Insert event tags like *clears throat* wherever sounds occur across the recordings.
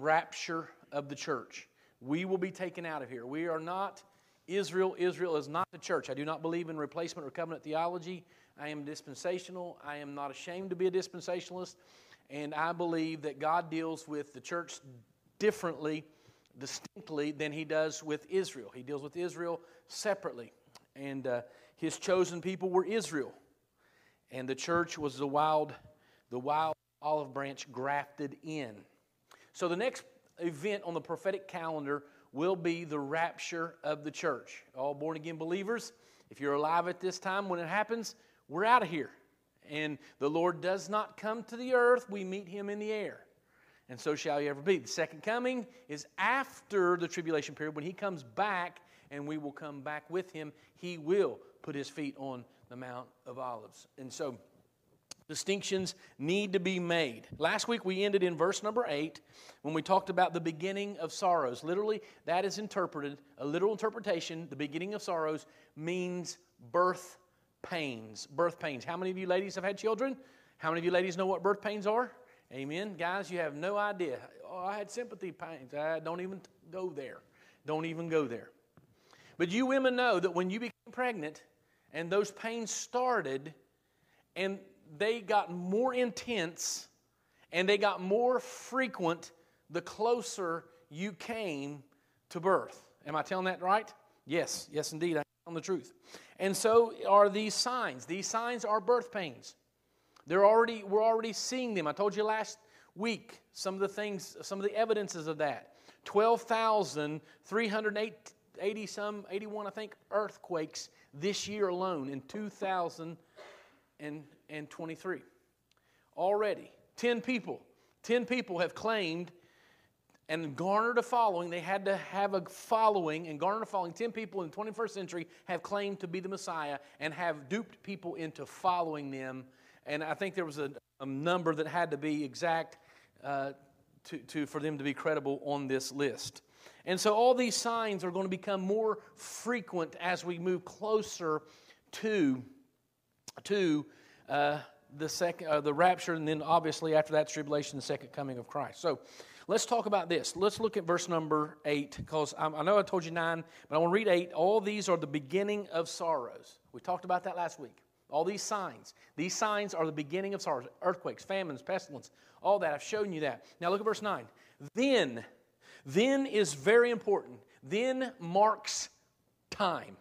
rapture of the church. We will be taken out of here. We are not Israel. Israel is not the church. I do not believe in replacement or covenant theology. I am dispensational. I am not ashamed to be a dispensationalist. And I believe that God deals with the church differently, distinctly, than He does with Israel. He deals with Israel separately. And uh, His chosen people were Israel. And the church was the wild, the wild olive branch grafted in. So the next event on the prophetic calendar will be the rapture of the church. All born again believers, if you're alive at this time when it happens, we're out of here. And the Lord does not come to the earth, we meet him in the air. And so shall you ever be. The second coming is after the tribulation period when he comes back and we will come back with him. He will put his feet on the Mount of Olives. And so distinctions need to be made. Last week we ended in verse number 8 when we talked about the beginning of sorrows. Literally, that is interpreted, a literal interpretation, the beginning of sorrows means birth pains. Birth pains. How many of you ladies have had children? How many of you ladies know what birth pains are? Amen. Guys, you have no idea. Oh, I had sympathy pains. I don't even go there. Don't even go there. But you women know that when you became pregnant and those pains started and they got more intense and they got more frequent the closer you came to birth. Am I telling that right? Yes, yes, indeed. I'm telling the truth. And so are these signs. These signs are birth pains. They're already, we're already seeing them. I told you last week some of the things, some of the evidences of that. 12,380 some, 81, I think, earthquakes this year alone in 2023. Already. 10 people. 10 people have claimed and garnered a following. They had to have a following and garnered a following. 10 people in the 21st century have claimed to be the Messiah and have duped people into following them and I think there was a, a number that had to be exact uh, to, to, for them to be credible on this list. And so all these signs are going to become more frequent as we move closer to, to uh, the, second, uh, the rapture, and then obviously after that, tribulation, the second coming of Christ. So let's talk about this. Let's look at verse number 8, because I, know I told you 9, but I want to read 8. All these are the beginning of sorrows. We talked about that last week. All these signs. These signs are the beginning of sorrows earthquakes, famines, pestilence, all that. I've shown you that. Now look at verse 9. Then, then is very important. Then marks time.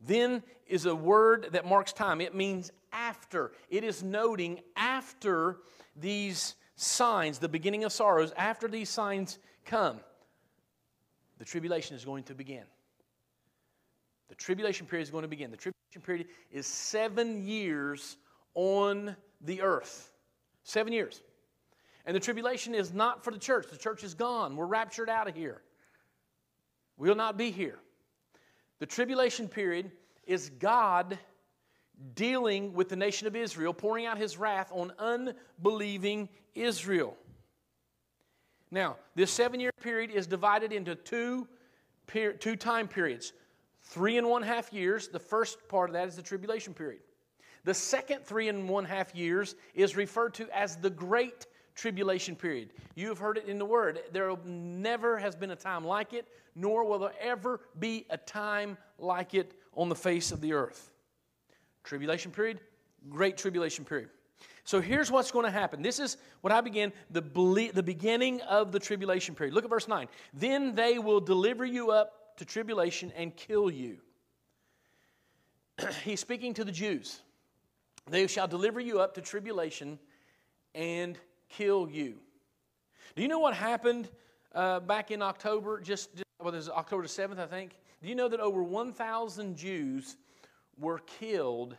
Then is a word that marks time. It means after. It is noting after these signs, the beginning of sorrows, after these signs come, the tribulation is going to begin. The tribulation period is going to begin. The tribulation period is seven years on the earth. Seven years. And the tribulation is not for the church. The church is gone. We're raptured out of here. We will not be here. The tribulation period is God dealing with the nation of Israel, pouring out his wrath on unbelieving Israel. Now, this seven year period is divided into two, two time periods Three and one half years, the first part of that is the tribulation period. The second three and one half years is referred to as the great tribulation period. You have heard it in the word. There never has been a time like it, nor will there ever be a time like it on the face of the earth. Tribulation period, great tribulation period. So here's what's going to happen. This is what I begin the, the beginning of the tribulation period. Look at verse 9. Then they will deliver you up to tribulation and kill you. *clears throat* He's speaking to the Jews. They shall deliver you up to tribulation and kill you. Do you know what happened uh, back in October? Just, well, this is October 7th, I think. Do you know that over 1,000 Jews were killed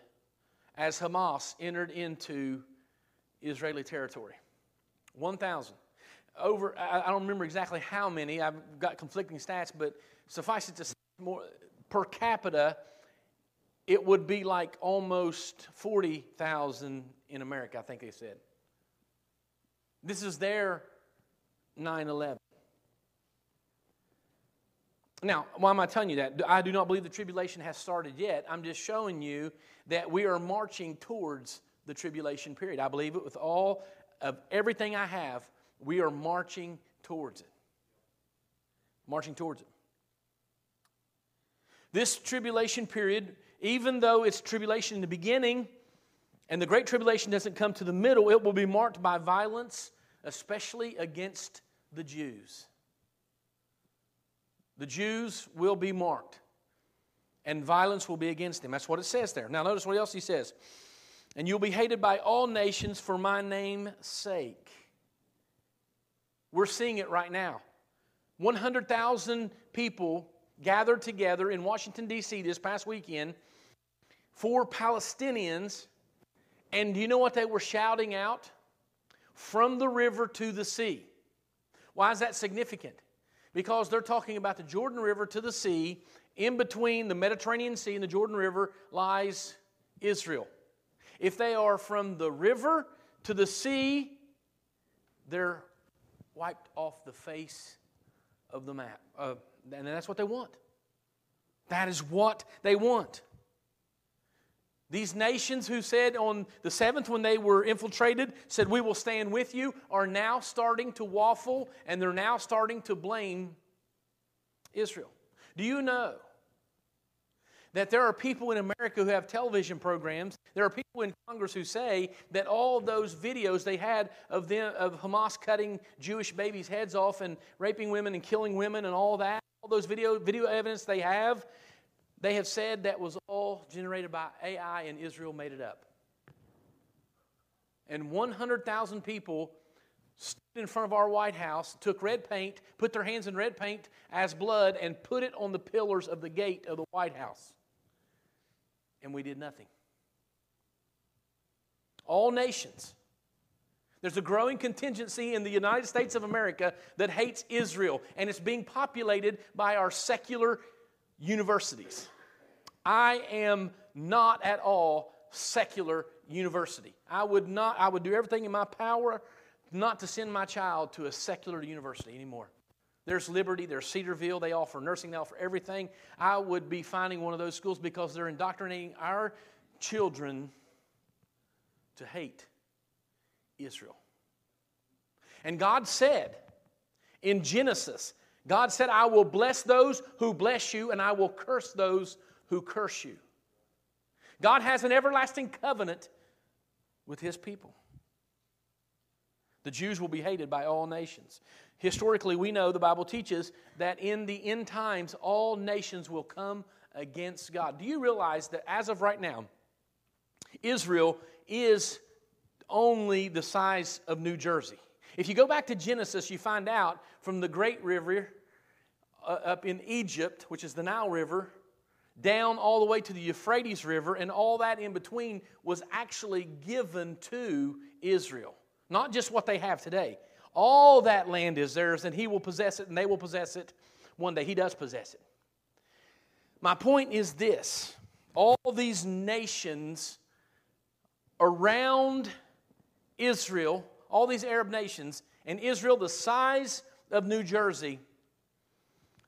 as Hamas entered into Israeli territory? 1,000. Over, I don't remember exactly how many. I've got conflicting stats, but suffice it to say, more, per capita, it would be like almost 40,000 in America, I think they said. This is their 9 11. Now, why am I telling you that? I do not believe the tribulation has started yet. I'm just showing you that we are marching towards the tribulation period. I believe it with all of everything I have. We are marching towards it. Marching towards it. This tribulation period, even though it's tribulation in the beginning, and the Great Tribulation doesn't come to the middle, it will be marked by violence, especially against the Jews. The Jews will be marked, and violence will be against them. That's what it says there. Now, notice what else he says. And you'll be hated by all nations for my name's sake. We're seeing it right now. 100,000 people gathered together in Washington, D.C. this past weekend for Palestinians. And do you know what they were shouting out? From the river to the sea. Why is that significant? Because they're talking about the Jordan River to the sea. In between the Mediterranean Sea and the Jordan River lies Israel. If they are from the river to the sea, they're wiped off the face of the map. Uh, and that's what they want. That is what they want. These nations who said on the seventh, when they were infiltrated, said, We will stand with you, are now starting to waffle and they're now starting to blame Israel. Do you know that there are people in America who have television programs? There are people in Congress who say that all those videos they had of, them, of Hamas cutting Jewish babies' heads off and raping women and killing women and all that, all those video, video evidence they have, they have said that was all generated by AI and Israel made it up. And 100,000 people stood in front of our White House, took red paint, put their hands in red paint as blood, and put it on the pillars of the gate of the White House. And we did nothing. All nations. There's a growing contingency in the United States of America that hates Israel, and it's being populated by our secular universities. I am not at all secular university. I would not, I would do everything in my power not to send my child to a secular university anymore. There's Liberty, there's Cedarville, they offer nursing, they offer everything. I would be finding one of those schools because they're indoctrinating our children to hate Israel. And God said in Genesis, God said, I will bless those who bless you, and I will curse those who curse you. God has an everlasting covenant with his people. The Jews will be hated by all nations. Historically, we know the Bible teaches that in the end times, all nations will come against God. Do you realize that as of right now, Israel is only the size of New Jersey? If you go back to Genesis, you find out from the great river uh, up in Egypt, which is the Nile River, down all the way to the Euphrates River, and all that in between was actually given to Israel. Not just what they have today. All that land is theirs, and He will possess it, and they will possess it one day. He does possess it. My point is this all these nations around Israel, all these Arab nations, and Israel the size of New Jersey,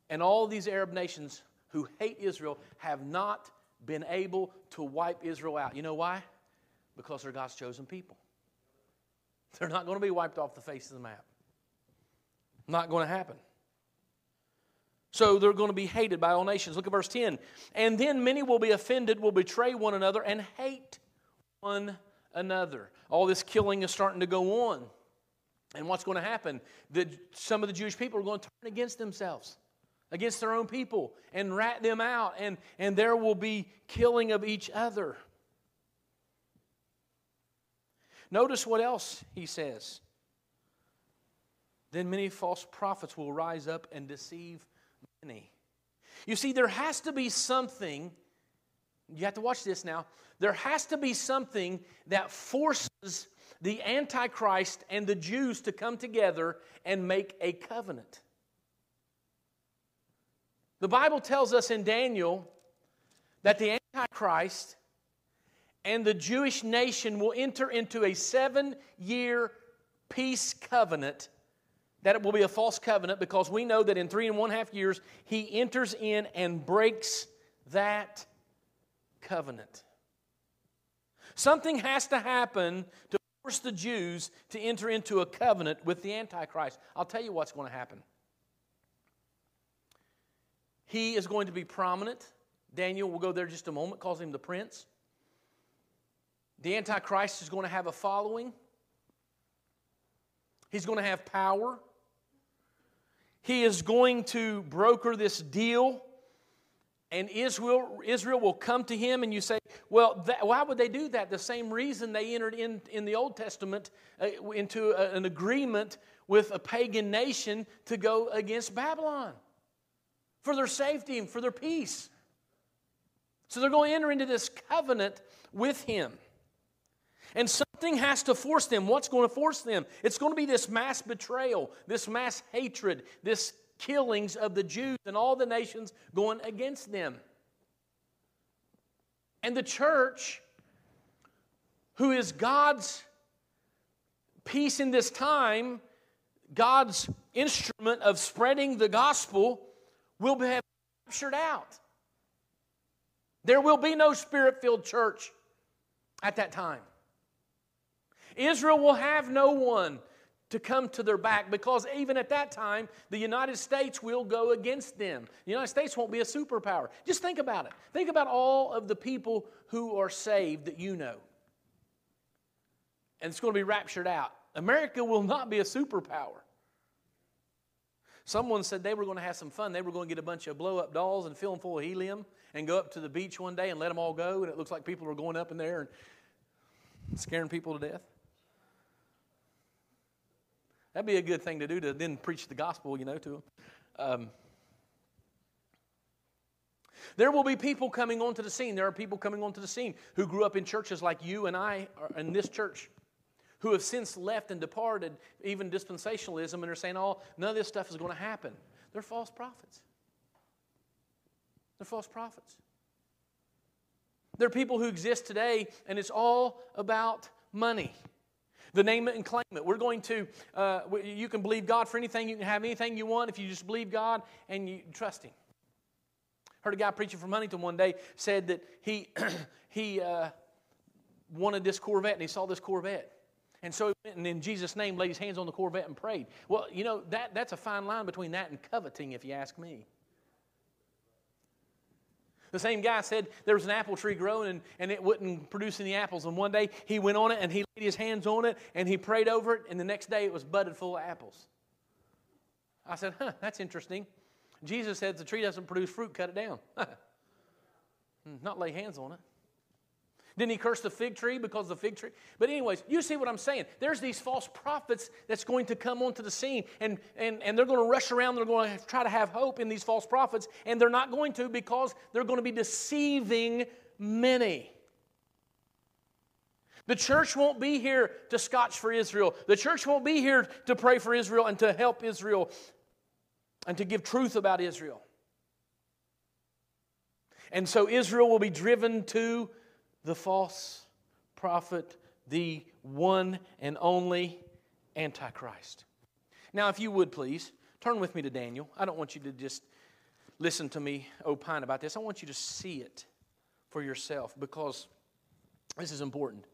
and all these Arab nations who hate Israel have not been able to wipe Israel out. You know why? Because they're God's chosen people. They're not going to be wiped off the face of the map. Not going to happen. So they're going to be hated by all nations. Look at verse 10. And then many will be offended, will betray one another, and hate one another. All this killing is starting to go on. And what's going to happen? That some of the Jewish people are going to turn against themselves against their own people and rat them out, and, and there will be killing of each other. Notice what else he says. Then many false prophets will rise up and deceive many. You see, there has to be something, you have to watch this now. There has to be something that forces the Antichrist and the Jews to come together and make a covenant. The Bible tells us in Daniel that the Antichrist and the Jewish nation will enter into a seven year peace covenant. That it will be a false covenant because we know that in three and one half years he enters in and breaks that covenant. Something has to happen to force the Jews to enter into a covenant with the Antichrist. I'll tell you what's going to happen. He is going to be prominent. Daniel we'll go there just a moment, calls him the prince. The Antichrist is going to have a following. He's going to have power. He is going to broker this deal, and Israel, Israel will come to him, and you say, Well, that, why would they do that? The same reason they entered in, in the Old Testament uh, into a, an agreement with a pagan nation to go against Babylon for their safety and for their peace. So they're going to enter into this covenant with him. And something has to force them. What's going to force them? It's going to be this mass betrayal, this mass hatred, this killings of the Jews and all the nations going against them. And the church, who is God's peace in this time, God's instrument of spreading the gospel, will be captured out. There will be no spirit filled church at that time. Israel will have no one to come to their back because even at that time, the United States will go against them. The United States won't be a superpower. Just think about it. Think about all of the people who are saved that you know. And it's going to be raptured out. America will not be a superpower. Someone said they were going to have some fun. They were going to get a bunch of blow up dolls and fill them full of helium and go up to the beach one day and let them all go. And it looks like people are going up in there and scaring people to death. That'd be a good thing to do to then preach the gospel, you know, to them. Um, there will be people coming onto the scene. There are people coming onto the scene who grew up in churches like you and I in this church who have since left and departed even dispensationalism and are saying, oh, none of this stuff is going to happen. They're false prophets. They're false prophets. There are people who exist today, and it's all about money. The name it and claim it. We're going to, uh, you can believe God for anything. You can have anything you want if you just believe God and you trust Him. Heard a guy preaching from Huntington one day said that he, *clears throat* he uh, wanted this Corvette and he saw this Corvette. And so he went and in Jesus' name laid his hands on the Corvette and prayed. Well, you know, that, that's a fine line between that and coveting, if you ask me. The same guy said there was an apple tree growing and, and it wouldn't produce any apples. And one day he went on it and he laid his hands on it and he prayed over it, and the next day it was budded full of apples. I said, huh, that's interesting. Jesus said the tree doesn't produce fruit, cut it down. *laughs* Hmm, not lay hands on it. Didn't he curse the fig tree because the fig tree? But, anyways, you see what I'm saying. There's these false prophets that's going to come onto the scene, and, and, and they're going to rush around. They're going to try to have hope in these false prophets, and they're not going to because they're going to be deceiving many. The church won't be here to scotch for Israel. The church won't be here to pray for Israel and to help Israel and to give truth about Israel. And so Israel will be driven to the false prophet, the one and only Antichrist. Now, if you would please, turn with me to Daniel. I don't want you to just listen to me opine about this. I want you to see it for yourself because this is important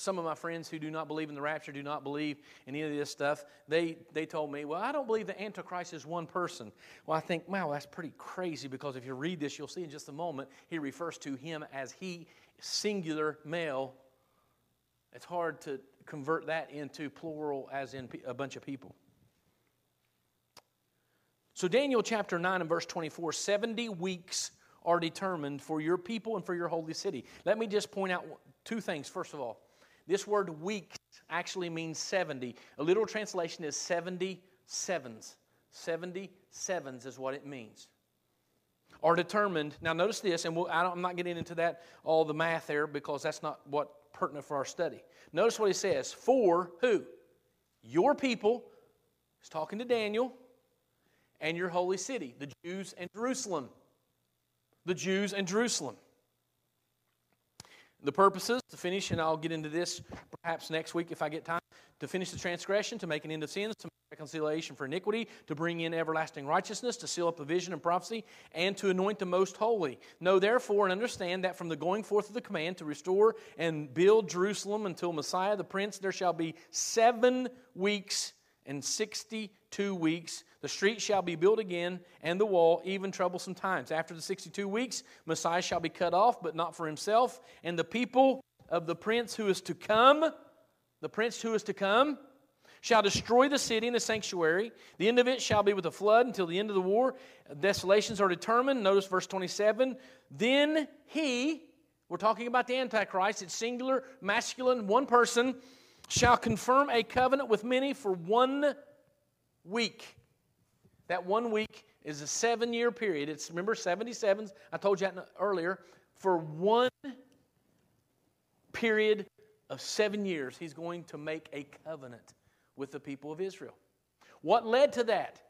some of my friends who do not believe in the rapture, do not believe in any of this stuff, they, they told me, Well, I don't believe the Antichrist is one person. Well, I think, wow, that's pretty crazy because if you read this, you'll see in just a moment, he refers to him as he, singular male. It's hard to convert that into plural, as in a bunch of people. So, Daniel chapter 9 and verse 24 70 weeks are determined for your people and for your holy city. Let me just point out two things, first of all. This word weeks actually means 70. A literal translation is 70 sevens. 70 sevens is what it means. Are determined. Now, notice this, and we'll, I am not getting into that, all the math there, because that's not what pertinent for our study. Notice what he says. For who? Your people. He's talking to Daniel and your holy city, the Jews and Jerusalem. The Jews and Jerusalem. The purposes, to finish, and I'll get into this perhaps next week if I get time, to finish the transgression, to make an end of sins, to make reconciliation for iniquity, to bring in everlasting righteousness, to seal up the vision and prophecy, and to anoint the most holy. Know therefore and understand that from the going forth of the command to restore and build Jerusalem until Messiah the Prince, there shall be seven weeks and sixty-two weeks. The street shall be built again, and the wall, even troublesome times. After the sixty-two weeks, Messiah shall be cut off, but not for himself, and the people of the prince who is to come the prince who is to come shall destroy the city and the sanctuary. The end of it shall be with a flood until the end of the war. Desolations are determined. Notice verse 27. Then he, we're talking about the Antichrist, it's singular, masculine, one person, shall confirm a covenant with many for one week. That one week is a seven year period. It's, remember, 77s, I told you that earlier. For one period of seven years, he's going to make a covenant with the people of Israel. What led to that?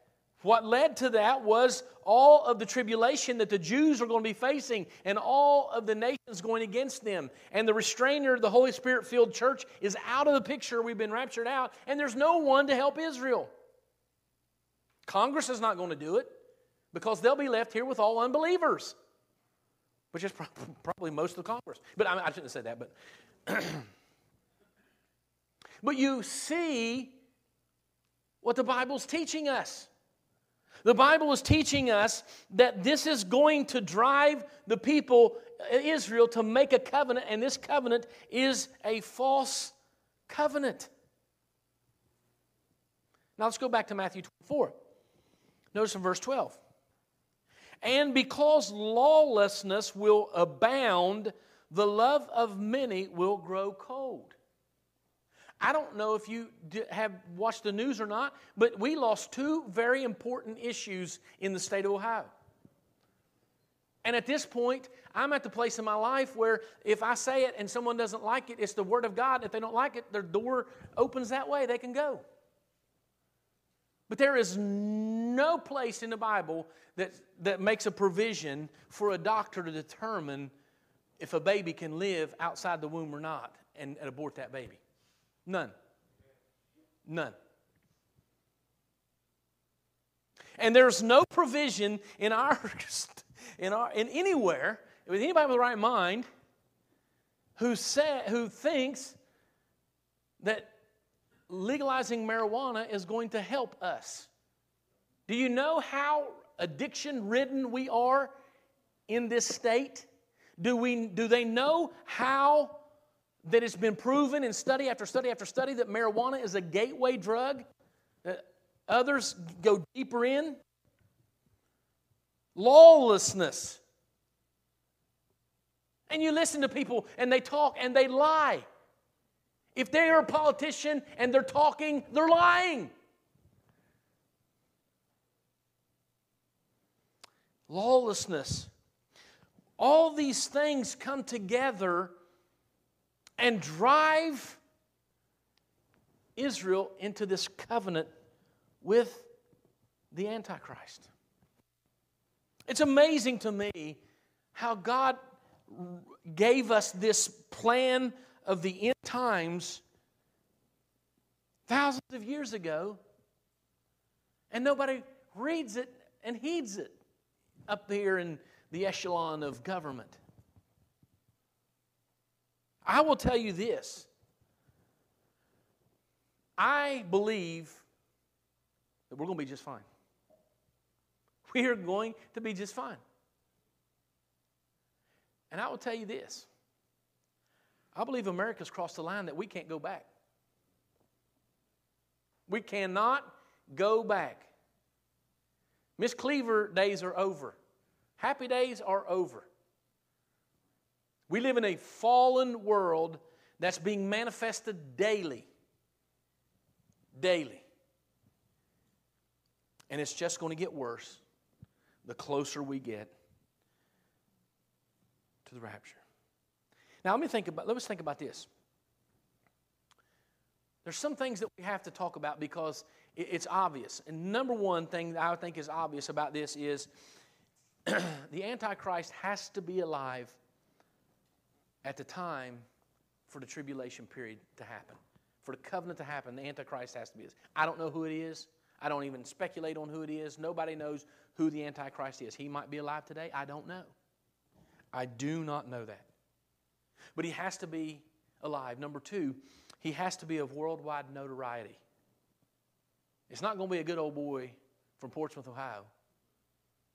What led to that was all of the tribulation that the Jews are going to be facing and all of the nations going against them. And the restrainer, the Holy Spirit filled church, is out of the picture. We've been raptured out, and there's no one to help Israel. Congress is not going to do it because they'll be left here with all unbelievers, which is *laughs* probably most of Congress. But I, shouldn't have said that, but. *clears throat* But you see what the Bible's teaching us. The Bible is teaching us that this is going to drive the people, uh, Israel, to make a covenant, and this covenant is a false covenant. Now let's go back to Matthew 24. Notice in verse 12. And because lawlessness will abound, the love of many will grow cold. I don't know if you have watched the news or not, but we lost two very important issues in the state of Ohio. And at this point, I'm at the place in my life where if I say it and someone doesn't like it, it's the Word of God. If they don't like it, their door opens that way, they can go. But there is no place in the Bible that, that makes a provision for a doctor to determine if a baby can live outside the womb or not and, and abort that baby. None. None. And there's no provision in our *laughs* in our in anywhere with anybody with the right mind who say, who thinks that legalizing marijuana is going to help us. Do you know how addiction ridden we are in this state? Do, we, do they know how that it's been proven in study after study after study that marijuana is a gateway drug that others go deeper in. Lawlessness. And you listen to people and they talk and they lie. If they are a politician and they're talking, they're lying. Lawlessness. All these things come together and drive Israel into this covenant with the Antichrist. It's amazing to me how God gave us this plan of the end times thousands of years ago, and nobody reads it and heeds it up here in the echelon of government. I will tell you this I believe that we're going to be just fine. We are going to be just fine. And I will tell you this I believe America's crossed the line that we can't go back. We cannot go back. Miss Cleaver days are over. Happy days are over. We live in a fallen world that's being manifested daily. Daily. And it's just going to get worse the closer we get to the rapture. Now let me think about let us think about this. There's some things that we have to talk about because it's obvious. And number one thing that I think is obvious about this is *clears throat* the Antichrist has to be alive at the time for the tribulation period to happen. for the covenant to happen, the Antichrist has to be this. I don't know who it is. I don't even speculate on who it is. Nobody knows who the Antichrist is. He might be alive today. I don't know. I do not know that. But he has to be alive. Number two, he has to be of worldwide notoriety. It's not going to be a good old boy from Portsmouth, Ohio.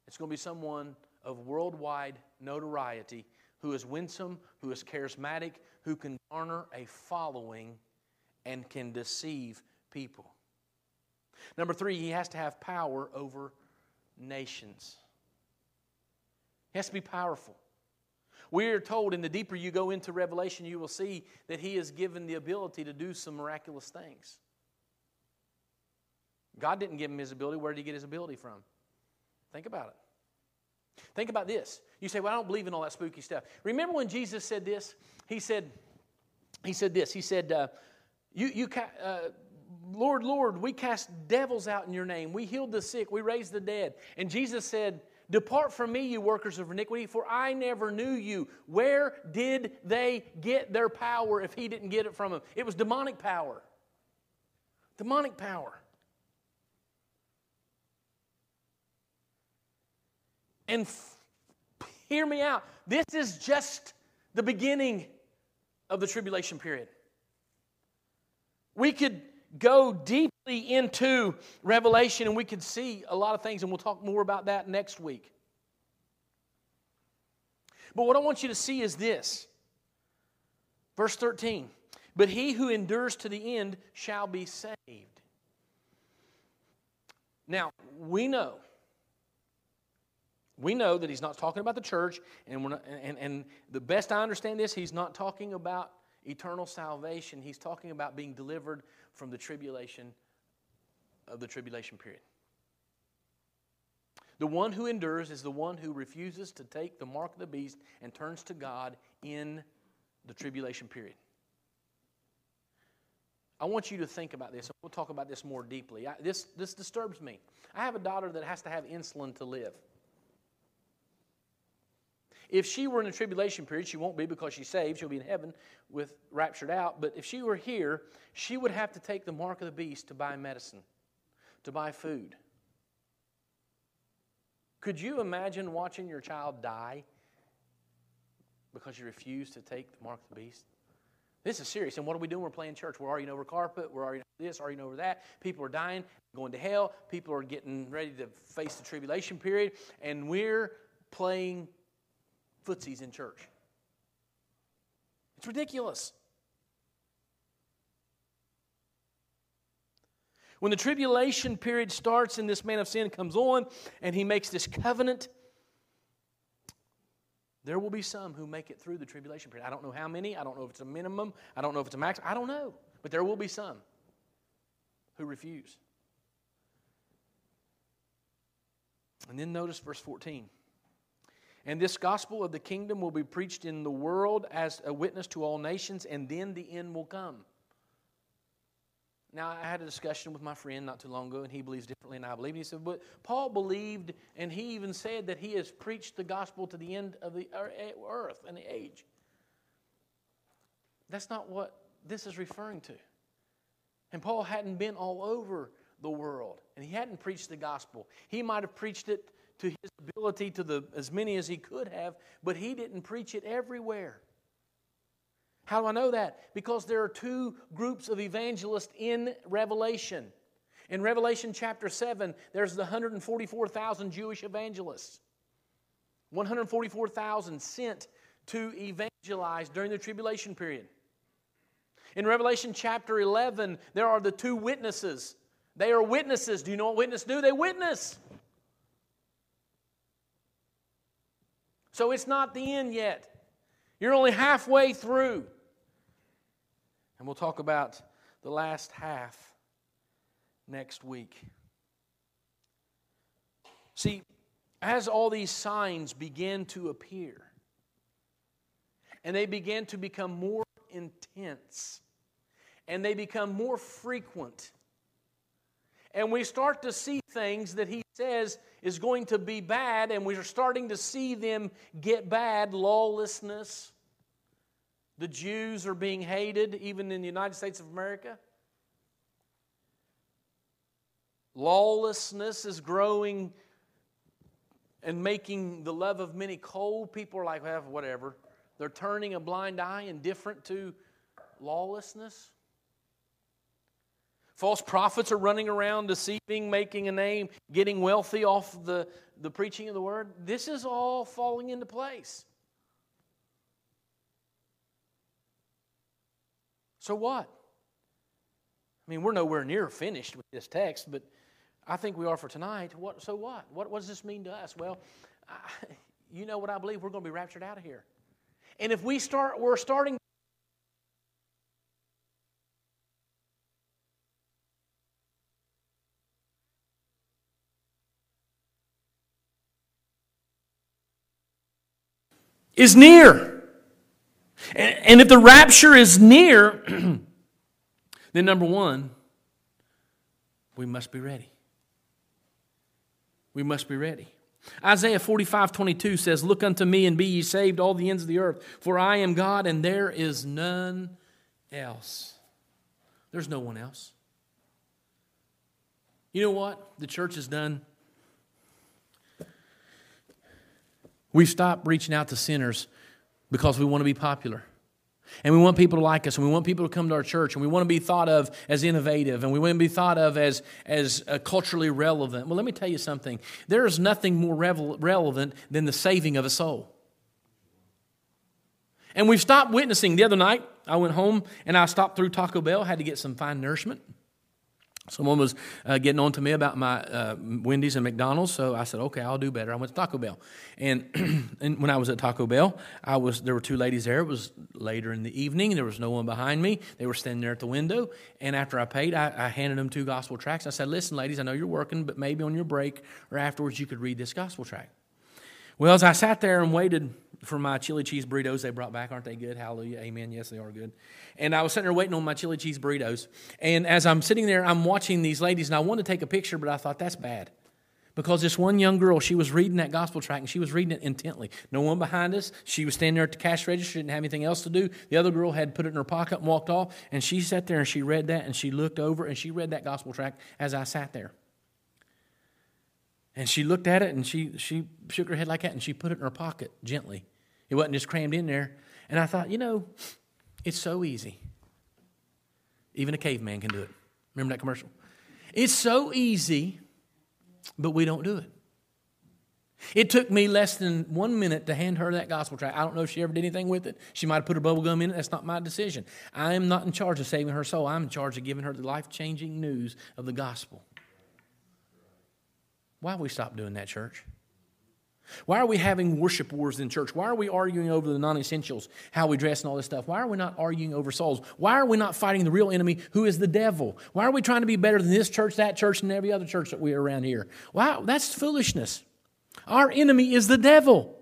It's going to be someone of worldwide notoriety who is winsome, who is charismatic, who can garner a following and can deceive people. Number three, he has to have power over nations. He has to be powerful. We are told, and the deeper you go into Revelation, you will see that he is given the ability to do some miraculous things. God didn't give him his ability. Where did he get his ability from? Think about it. Think about this. You say, Well, I don't believe in all that spooky stuff. Remember when Jesus said this? He said, He said this. He said, uh, you, you, uh, Lord, Lord, we cast devils out in your name. We healed the sick. We raised the dead. And Jesus said, Depart from me, you workers of iniquity, for I never knew you. Where did they get their power if he didn't get it from them? It was demonic power. Demonic power. And f- hear me out. This is just the beginning of the tribulation period. We could go deeply into Revelation and we could see a lot of things, and we'll talk more about that next week. But what I want you to see is this verse 13 But he who endures to the end shall be saved. Now, we know. We know that he's not talking about the church, and, not, and, and the best I understand this, he's not talking about eternal salvation. He's talking about being delivered from the tribulation of the tribulation period. The one who endures is the one who refuses to take the mark of the beast and turns to God in the tribulation period. I want you to think about this. We'll talk about this more deeply. I, this, this disturbs me. I have a daughter that has to have insulin to live. If she were in the tribulation period, she won't be because she's saved. She'll be in heaven with raptured out. But if she were here, she would have to take the mark of the beast to buy medicine, to buy food. Could you imagine watching your child die because you refuse to take the mark of the beast? This is serious. And what are we doing? We're playing church. We're arguing over carpet. We're arguing over this, arguing over that. People are dying, going to hell. People are getting ready to face the tribulation period. And we're playing footsies in church. It's ridiculous. When the tribulation period starts and this man of sin comes on and he makes this covenant, there will be some who make it through the tribulation period. I don't know how many. I don't know if it's a minimum. I don't know if it's a max. I don't know. But there will be some who refuse. And then notice verse 14. And this gospel of the kingdom will be preached in the world as a witness to all nations, and then the end will come. Now, I had a discussion with my friend not too long ago, and he believes differently than I believe. And he said, But Paul believed, and he even said that he has preached the gospel to the end of the er, earth and the age. That's not what this is referring to. And Paul hadn't been all over the world, and he hadn't preached the gospel. He might have preached it to his ability to the, as many as he could have, but he didn't preach it everywhere. How do I know that? Because there are two groups of evangelists in Revelation. In Revelation chapter 7, there's the 144,000 Jewish evangelists. 144,000 sent to evangelize during the tribulation period. In Revelation chapter 11, there are the two witnesses. They are witnesses. Do you know what witnesses do? They witness. So it's not the end yet. You're only halfway through. And we'll talk about the last half next week. See, as all these signs begin to appear, and they begin to become more intense, and they become more frequent, and we start to see things that he says is going to be bad, and we're starting to see them get bad lawlessness, The Jews are being hated, even in the United States of America. Lawlessness is growing and making the love of many cold. People are like, well, whatever. They're turning a blind eye, indifferent to lawlessness. False prophets are running around deceiving, making a name, getting wealthy off the, the preaching of the word. This is all falling into place. So what? I mean, we're nowhere near finished with this text, but I think we are for tonight. What, so what? what? What does this mean to us? Well, I, *laughs* you know what I believe? We're going to be raptured out of here. And if we start, we're starting. Is near. And, if the rapture is near, *clears throat* then number one, we must be ready. We must be ready. Isaiah 45 22 says, Look unto me and be ye saved, all the ends of the earth, for I am God and there is none else. There's no one else. You know what the church has done? We've stopped reaching out to sinners because we want to be popular. And we want people to like us, and we want people to come to our church, and we want to be thought of as innovative, and we want to be thought of as, as uh, culturally relevant. Well, let me tell you something. There is nothing more revel- relevant than the saving of a soul. And we've stopped witnessing. The other night, I went home and I stopped through Taco Bell, had to get some fine nourishment. Someone was uh, getting on to me about my uh, Wendy's and McDonald's, so I said, "Okay, I'll do better." I went to Taco Bell, and, *clears throat* and when I was at Taco Bell, I was there were two ladies there. It was later in the evening. There was no one behind me. They were standing there at the window, and after I paid, I, I handed them two gospel tracts. I said, "Listen, ladies, I know you're working, but maybe on your break or afterwards, you could read this gospel tract." Well, as I sat there and waited for my chili cheese burritos they brought back, aren't they good? Hallelujah, amen. Yes, they are good. And I was sitting there waiting on my chili cheese burritos. And as I'm sitting there, I'm watching these ladies, and I wanted to take a picture, but I thought that's bad. Because this one young girl, she was reading that gospel tract and she was reading it intently. No one behind us. She was standing there at the cash register, didn't have anything else to do. The other girl had put it in her pocket and walked off. And she sat there and she read that and she looked over and she read that gospel tract as I sat there. And she looked at it and she, she shook her head like that and she put it in her pocket gently. It wasn't just crammed in there. And I thought, you know, it's so easy. Even a caveman can do it. Remember that commercial? It's so easy, but we don't do it. It took me less than one minute to hand her that gospel tract. I don't know if she ever did anything with it. She might have put her bubble gum in it. That's not my decision. I am not in charge of saving her soul. I'm in charge of giving her the life changing news of the gospel. Why we stopped doing that, church? Why are we having worship wars in church? Why are we arguing over the non essentials, how we dress and all this stuff? Why are we not arguing over souls? Why are we not fighting the real enemy, who is the devil? Why are we trying to be better than this church, that church, and every other church that we are around here? Wow, that's foolishness. Our enemy is the devil.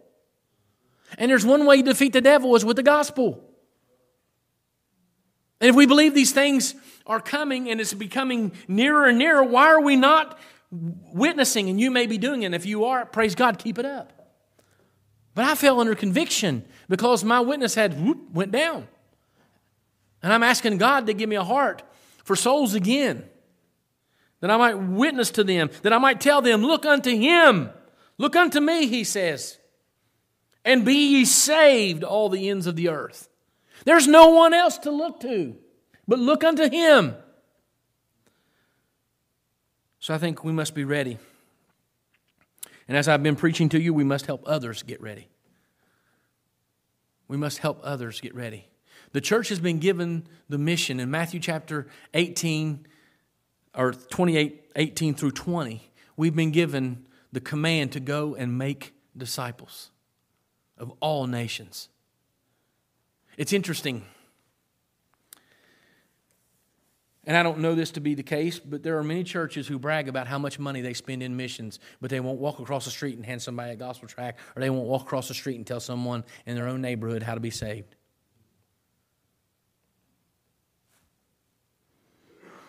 And there's one way to defeat the devil is with the gospel. And if we believe these things are coming and it's becoming nearer and nearer, why are we not witnessing, and you may be doing it. And if you are, praise God, keep it up. But I fell under conviction because my witness had whoop, went down. And I'm asking God to give me a heart for souls again. That I might witness to them, that I might tell them, Look unto him, look unto me, he says, and be ye saved, all the ends of the earth. There's no one else to look to, but look unto him. So I think we must be ready. And as I've been preaching to you, we must help others get ready. We must help others get ready. The church has been given the mission in Matthew chapter 18 or 28, 18 through 20. We've been given the command to go and make disciples of all nations. It's interesting. And I don't know this to be the case, but there are many churches who brag about how much money they spend in missions, but they won't walk across the street and hand somebody a gospel tract, or they won't walk across the street and tell someone in their own neighborhood how to be saved.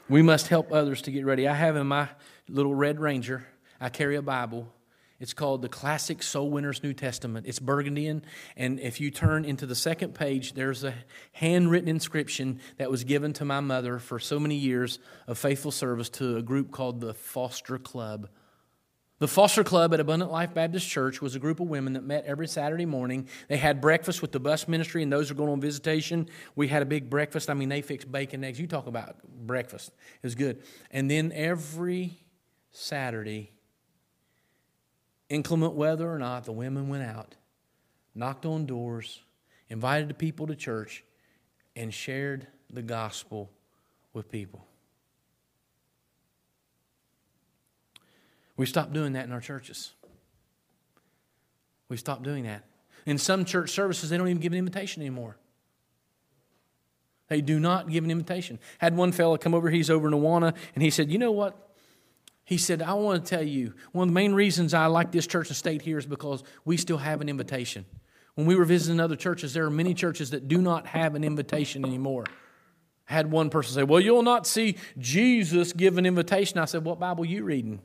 We must help others to get ready. I have in my little red ranger, I carry a Bible, It's called the Classic Soul Winners New Testament. It's Burgundian, and if you turn into the second page, there's a handwritten inscription that was given to my mother for so many years of faithful service to a group called the Foster Club. The Foster Club at Abundant Life Baptist Church was a group of women that met every Saturday morning. They had breakfast with the bus ministry, and those who are going on visitation. We had a big breakfast. I mean, they fixed bacon, eggs. You talk about breakfast. It was good. And then every Saturday, inclement weather or not, the women went out, knocked on doors, invited the people to church, and shared the gospel with people. We stopped doing that in our churches. We stopped doing that. In some church services, they don't even give an invitation anymore. They do not give an invitation. Had one fellow come over, he's over in Awana, and he said, You know what? He said, I want to tell you, one of the main reasons I like this church and state here is because we still have an invitation. When we were visiting other churches, there are many churches that do not have an invitation anymore. I had one person say, Well, you'll not see Jesus give an invitation. I said, What Bible are you reading?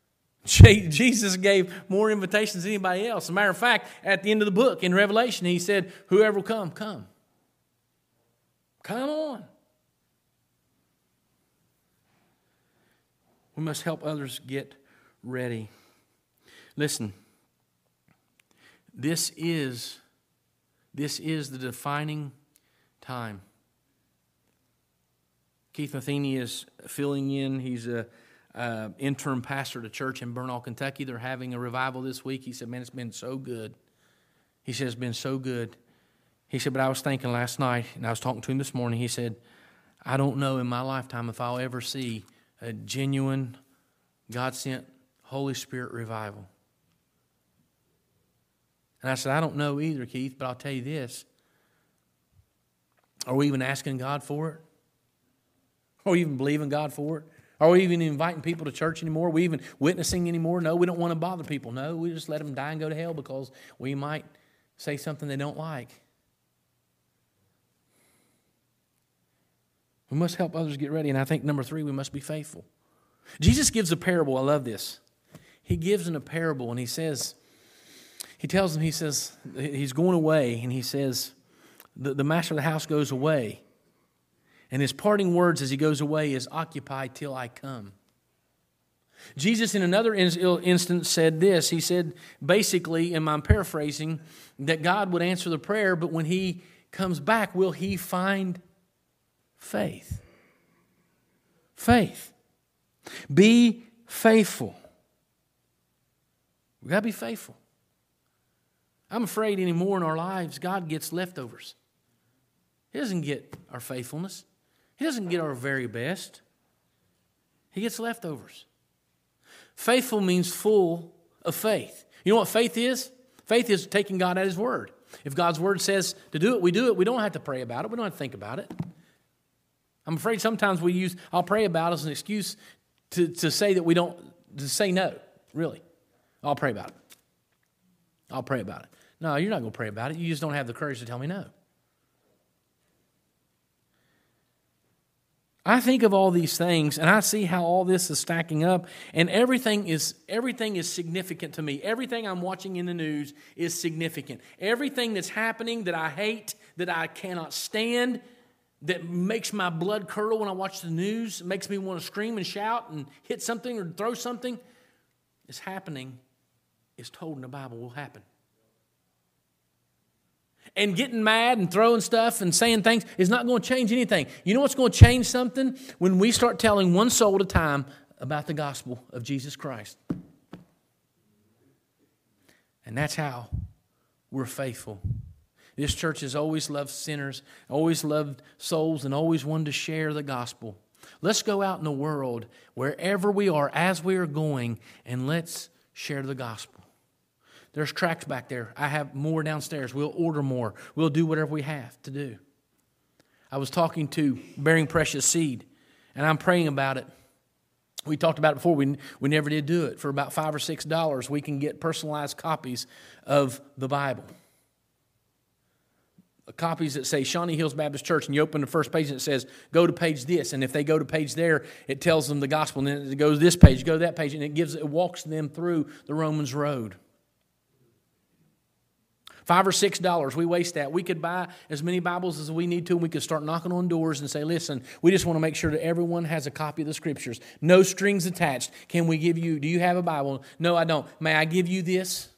*laughs* Jesus gave more invitations than anybody else. As a matter of fact, at the end of the book in Revelation, he said, Whoever will come, come. Come on. We must help others get ready. Listen, this is this is the defining time. Keith Matheny is filling in. He's a uh, interim pastor to church in Bernal, Kentucky. They're having a revival this week. He said, Man, it's been so good. He said, It's been so good. He said, But I was thinking last night, and I was talking to him this morning. He said, I don't know in my lifetime if I'll ever see a genuine, God sent Holy Spirit revival. And I said, I don't know either, Keith, but I'll tell you this. Are we even asking God for it? Are we even believing God for it? Are we even inviting people to church anymore? Are we even witnessing anymore? No, we don't want to bother people. No, we just let them die and go to hell because we might say something they don't like. We must help others get ready. And I think number three, we must be faithful. Jesus gives a parable. I love this. He gives in a parable and he says, he tells them, he says, he's going away and he says, the, the master of the house goes away. And his parting words as he goes away is, Occupy till I come. Jesus, in another instance, said this. He said, basically, and I'm paraphrasing, that God would answer the prayer, but when he comes back, will he find faith? Faith. Be faithful. We got to be faithful. I'm afraid anymore in our lives, God gets leftovers. He doesn't get our faithfulness, He doesn't get our very best. He gets leftovers. Faithful means full of faith. You know what faith is? Faith is taking God at His word. If God's word says to do it, we do it. We don't have to pray about it, we don't have to think about it. I'm afraid sometimes we use I'll pray about as an excuse to, to say that we don't, to say no, really. I'll pray about it. I'll pray about it. No, you're not going to pray about it. You just don't have the courage to tell me no. I think of all these things and I see how all this is stacking up and everything is everything is significant to me. Everything I'm watching in the news is significant. Everything that's happening that I hate, that I cannot stand, that makes my blood curdle when I watch the news, makes me want to scream and shout and hit something or throw something, is happening, is told in the Bible will happen. And getting mad and throwing stuff and saying things is not going to change anything. You know what's going to change something? When we start telling one soul at a time about the gospel of Jesus Christ. And that's how we're faithful this church has always loved sinners, always loved souls, and always wanted to share the gospel. Let's go out in the world, wherever we are, as we are going, and let's share the gospel. There's tracts back there. I have more downstairs. We'll order more. We'll do whatever we have to do. I was talking to Bearing Precious Seed, and I'm praying about it. We talked about it before. We, we never did do it. For about five or six dollars, we can get personalized copies of the Bible copies that say Shawnee Hills Baptist Church, and you open the first page and it says, go to page this. And if they go to page there, it tells them the gospel. And then it goes this page, go to that page, and it gives it walks them through the Romans road. Five or six dollars, we waste that. We could buy as many Bibles as we need to, and we could start knocking on doors and say, listen, we just want to make sure that everyone has a copy of the scriptures. No strings attached. Can we give you, do you have a Bible? No, I don't. May I give you this?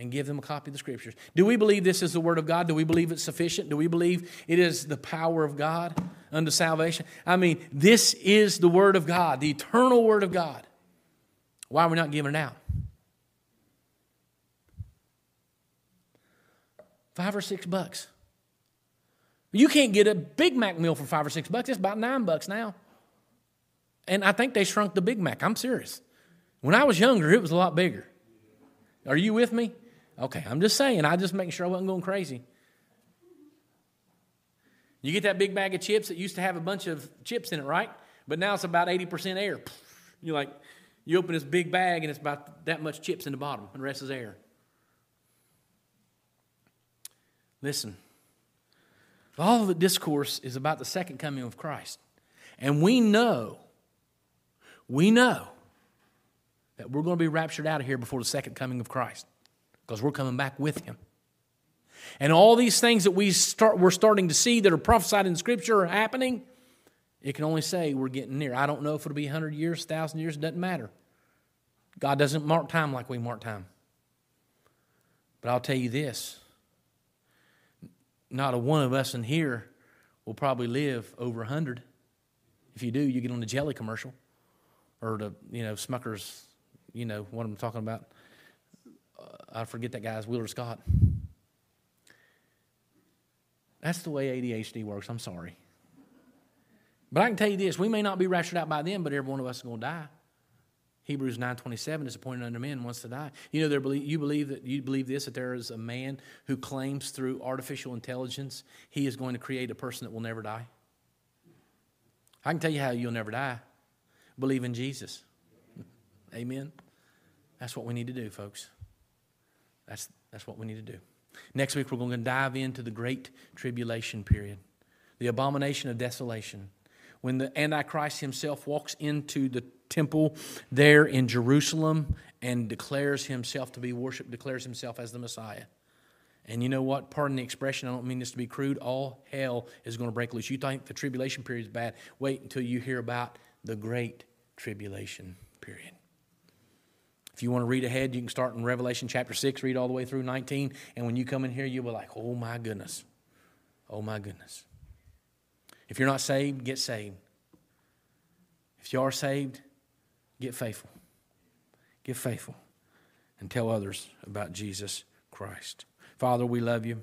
And give them a copy of the scriptures. Do we believe this is the word of God? Do we believe it's sufficient? Do we believe it is the power of God unto salvation? I mean, this is the word of God, the eternal word of God. Why are we not giving it out? Five or six bucks. You can't get a Big Mac meal for five or six bucks. It's about nine bucks now. And I think they shrunk the Big Mac. I'm serious. When I was younger, it was a lot bigger. Are you with me? Okay, I'm just saying. I just making sure I wasn't going crazy. You get that big bag of chips that used to have a bunch of chips in it, right? But now it's about 80% air. You're like, you open this big bag and it's about that much chips in the bottom, and the rest is air. Listen, Olivet discourse is about the second coming of Christ. And we know, we know that we're going to be raptured out of here before the second coming of Christ because we're coming back with him. And all these things that we start, we're starting to see that are prophesied in Scripture are happening, it can only say we're getting near. I don't know if it'll be 100 years, 1,000 years, it doesn't matter. God doesn't mark time like we mark time. But I'll tell you this not a one of us in here will probably live over 100. If you do, you get on the jelly commercial or the, you know, Smucker's, you know, what I'm talking about. Uh, I forget that guy's Willard Scott. That's the way ADHD works. I'm sorry. But I can tell you this, we may not be raptured out by then, but every one of us is going to die. Hebrews 9:27 is appointed unto men wants to die. You know, you believe that you believe this that there is a man who claims through artificial intelligence he is going to create a person that will never die. I can tell you how you'll never die. Believe in Jesus. *laughs* Amen. That's what we need to do, folks. That's, that's what we need to do. Next week, we're going to dive into the great tribulation period, the abomination of desolation. When the Antichrist himself walks into the temple there in Jerusalem and declares himself to be worshiped, declares himself as the Messiah. And you know what? Pardon the expression, I don't mean this to be crude. All hell is going to break loose. You think the tribulation period is bad? Wait until you hear about the great tribulation period. If you want to read ahead, you can start in Revelation chapter 6, read all the way through 19. And when you come in here, you'll be like, oh my goodness. Oh my goodness. If you're not saved, get saved. If you are saved, get faithful. Get faithful and tell others about Jesus Christ. Father, we love you.